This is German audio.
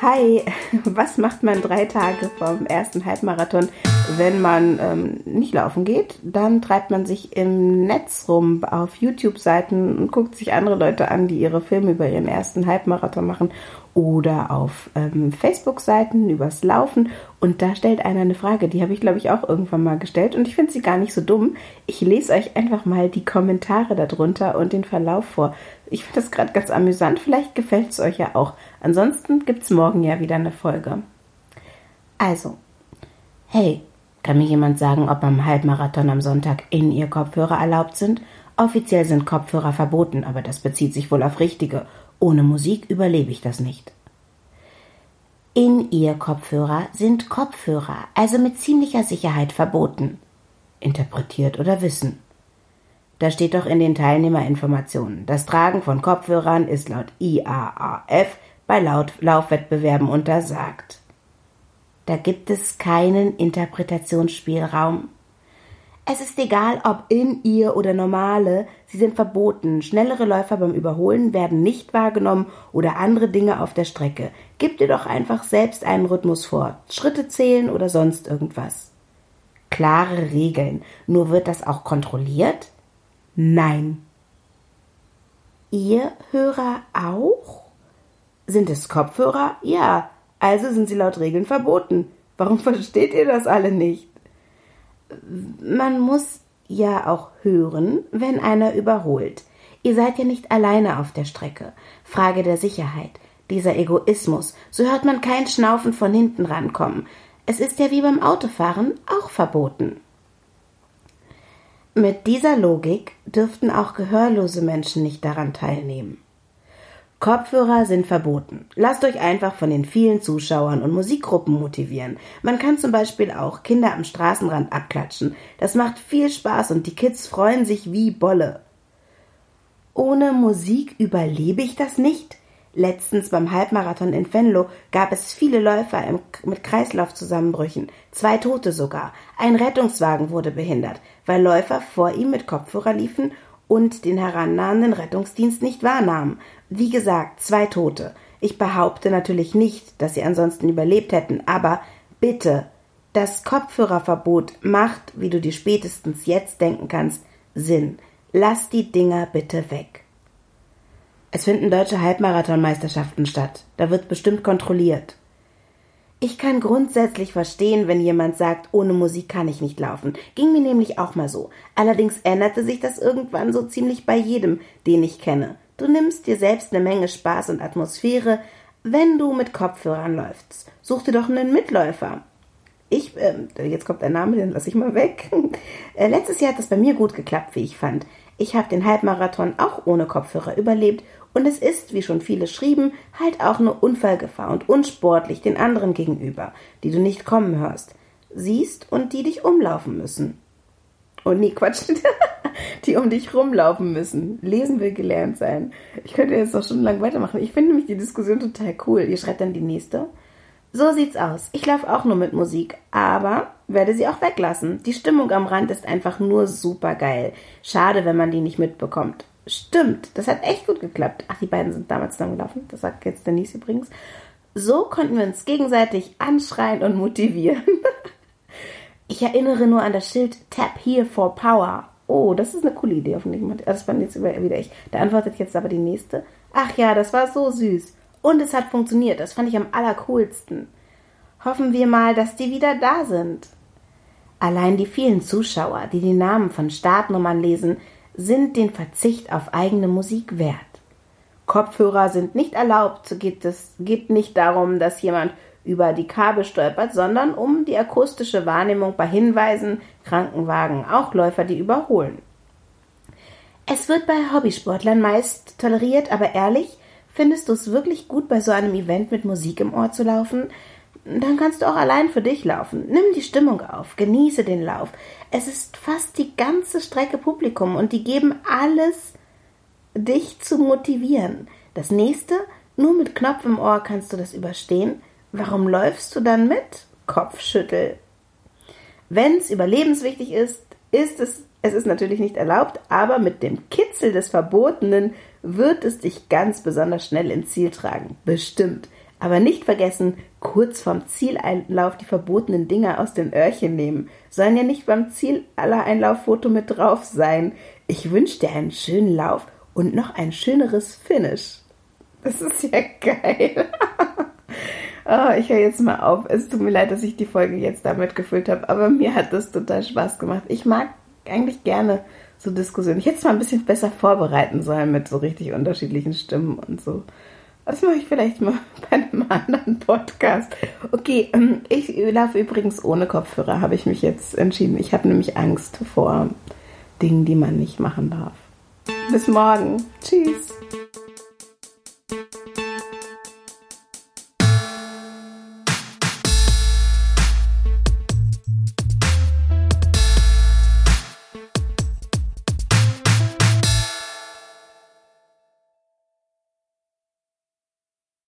Hi, was macht man drei Tage vom ersten Halbmarathon, wenn man ähm, nicht laufen geht? Dann treibt man sich im Netz rum auf YouTube-Seiten und guckt sich andere Leute an, die ihre Filme über ihren ersten Halbmarathon machen oder auf ähm, Facebook-Seiten übers Laufen. Und da stellt einer eine Frage, die habe ich, glaube ich, auch irgendwann mal gestellt und ich finde sie gar nicht so dumm. Ich lese euch einfach mal die Kommentare darunter und den Verlauf vor. Ich finde das gerade ganz amüsant, vielleicht gefällt es euch ja auch. Ansonsten gibt es morgen ja wieder eine Folge. Also, hey, kann mir jemand sagen, ob beim Halbmarathon am Sonntag in ihr Kopfhörer erlaubt sind? Offiziell sind Kopfhörer verboten, aber das bezieht sich wohl auf richtige. Ohne Musik überlebe ich das nicht. In ihr Kopfhörer sind Kopfhörer, also mit ziemlicher Sicherheit verboten. Interpretiert oder wissen. Da steht doch in den Teilnehmerinformationen. Das Tragen von Kopfhörern ist laut IAAF bei Laut Laufwettbewerben untersagt. Da gibt es keinen Interpretationsspielraum. Es ist egal, ob in ihr oder normale, sie sind verboten. Schnellere Läufer beim Überholen werden nicht wahrgenommen oder andere Dinge auf der Strecke. Gib dir doch einfach selbst einen Rhythmus vor. Schritte zählen oder sonst irgendwas. Klare Regeln. Nur wird das auch kontrolliert? Nein. Ihr Hörer auch? Sind es Kopfhörer? Ja. Also sind sie laut Regeln verboten. Warum versteht ihr das alle nicht? Man muss ja auch hören, wenn einer überholt. Ihr seid ja nicht alleine auf der Strecke. Frage der Sicherheit. Dieser Egoismus. So hört man kein Schnaufen von hinten rankommen. Es ist ja wie beim Autofahren auch verboten. Mit dieser Logik dürften auch gehörlose Menschen nicht daran teilnehmen. Kopfhörer sind verboten. Lasst euch einfach von den vielen Zuschauern und Musikgruppen motivieren. Man kann zum Beispiel auch Kinder am Straßenrand abklatschen. Das macht viel Spaß und die Kids freuen sich wie Bolle. Ohne Musik überlebe ich das nicht? Letztens beim Halbmarathon in Venlo gab es viele Läufer mit Kreislaufzusammenbrüchen, zwei Tote sogar. Ein Rettungswagen wurde behindert, weil Läufer vor ihm mit Kopfhörer liefen und den herannahenden Rettungsdienst nicht wahrnahmen. Wie gesagt, zwei Tote. Ich behaupte natürlich nicht, dass sie ansonsten überlebt hätten, aber bitte, das Kopfhörerverbot macht, wie du dir spätestens jetzt denken kannst, Sinn. Lass die Dinger bitte weg. Es finden deutsche Halbmarathonmeisterschaften statt. Da wird bestimmt kontrolliert. Ich kann grundsätzlich verstehen, wenn jemand sagt, ohne Musik kann ich nicht laufen. Ging mir nämlich auch mal so. Allerdings änderte sich das irgendwann so ziemlich bei jedem, den ich kenne. Du nimmst dir selbst eine Menge Spaß und Atmosphäre, wenn du mit Kopfhörern läufst. Such dir doch einen Mitläufer. Ich, äh, jetzt kommt ein Name, den lasse ich mal weg. äh, letztes Jahr hat das bei mir gut geklappt, wie ich fand. Ich habe den Halbmarathon auch ohne Kopfhörer überlebt und es ist, wie schon viele schrieben, halt auch eine Unfallgefahr und unsportlich den anderen gegenüber, die du nicht kommen hörst, siehst und die dich umlaufen müssen. Und nee, Quatsch, die um dich rumlaufen müssen. Lesen will gelernt sein. Ich könnte jetzt noch stundenlang weitermachen. Ich finde nämlich die Diskussion total cool. Ihr schreibt dann die nächste. So sieht's aus. Ich laufe auch nur mit Musik, aber werde sie auch weglassen. Die Stimmung am Rand ist einfach nur super geil. Schade, wenn man die nicht mitbekommt. Stimmt, das hat echt gut geklappt. Ach, die beiden sind damals zusammengelaufen. Das sagt jetzt Denise übrigens. So konnten wir uns gegenseitig anschreien und motivieren. ich erinnere nur an das Schild Tap here for Power. Oh, das ist eine coole Idee, hoffentlich. Das fand jetzt wieder ich. Da antwortet jetzt aber die nächste. Ach ja, das war so süß. Und es hat funktioniert. Das fand ich am allercoolsten. Hoffen wir mal, dass die wieder da sind. Allein die vielen Zuschauer, die die Namen von Startnummern lesen, sind den Verzicht auf eigene Musik wert. Kopfhörer sind nicht erlaubt, geht es geht nicht darum, dass jemand über die Kabel stolpert, sondern um die akustische Wahrnehmung bei Hinweisen, Krankenwagen, auch Läufer, die überholen. Es wird bei Hobbysportlern meist toleriert, aber ehrlich, findest du es wirklich gut, bei so einem Event mit Musik im Ohr zu laufen? Dann kannst du auch allein für dich laufen. Nimm die Stimmung auf, genieße den Lauf. Es ist fast die ganze Strecke Publikum und die geben alles, dich zu motivieren. Das nächste, nur mit Knopf im Ohr kannst du das überstehen. Warum läufst du dann mit? Kopfschüttel. Wenn es überlebenswichtig ist, ist es, es ist natürlich nicht erlaubt, aber mit dem Kitzel des Verbotenen wird es dich ganz besonders schnell ins Ziel tragen. Bestimmt. Aber nicht vergessen, kurz vorm Zieleinlauf die verbotenen Dinger aus den Öhrchen nehmen. Sollen ja nicht beim Zieleinlauffoto mit drauf sein. Ich wünsche dir einen schönen Lauf und noch ein schöneres Finish. Das ist ja geil. oh, ich höre jetzt mal auf. Es tut mir leid, dass ich die Folge jetzt damit gefüllt habe, aber mir hat das total Spaß gemacht. Ich mag eigentlich gerne so Diskussionen. Ich hätte es mal ein bisschen besser vorbereiten sollen mit so richtig unterschiedlichen Stimmen und so. Das mache ich vielleicht mal bei einem anderen Podcast. Okay, ähm, ich laufe übrigens ohne Kopfhörer, habe ich mich jetzt entschieden. Ich habe nämlich Angst vor Dingen, die man nicht machen darf. Bis morgen. Tschüss.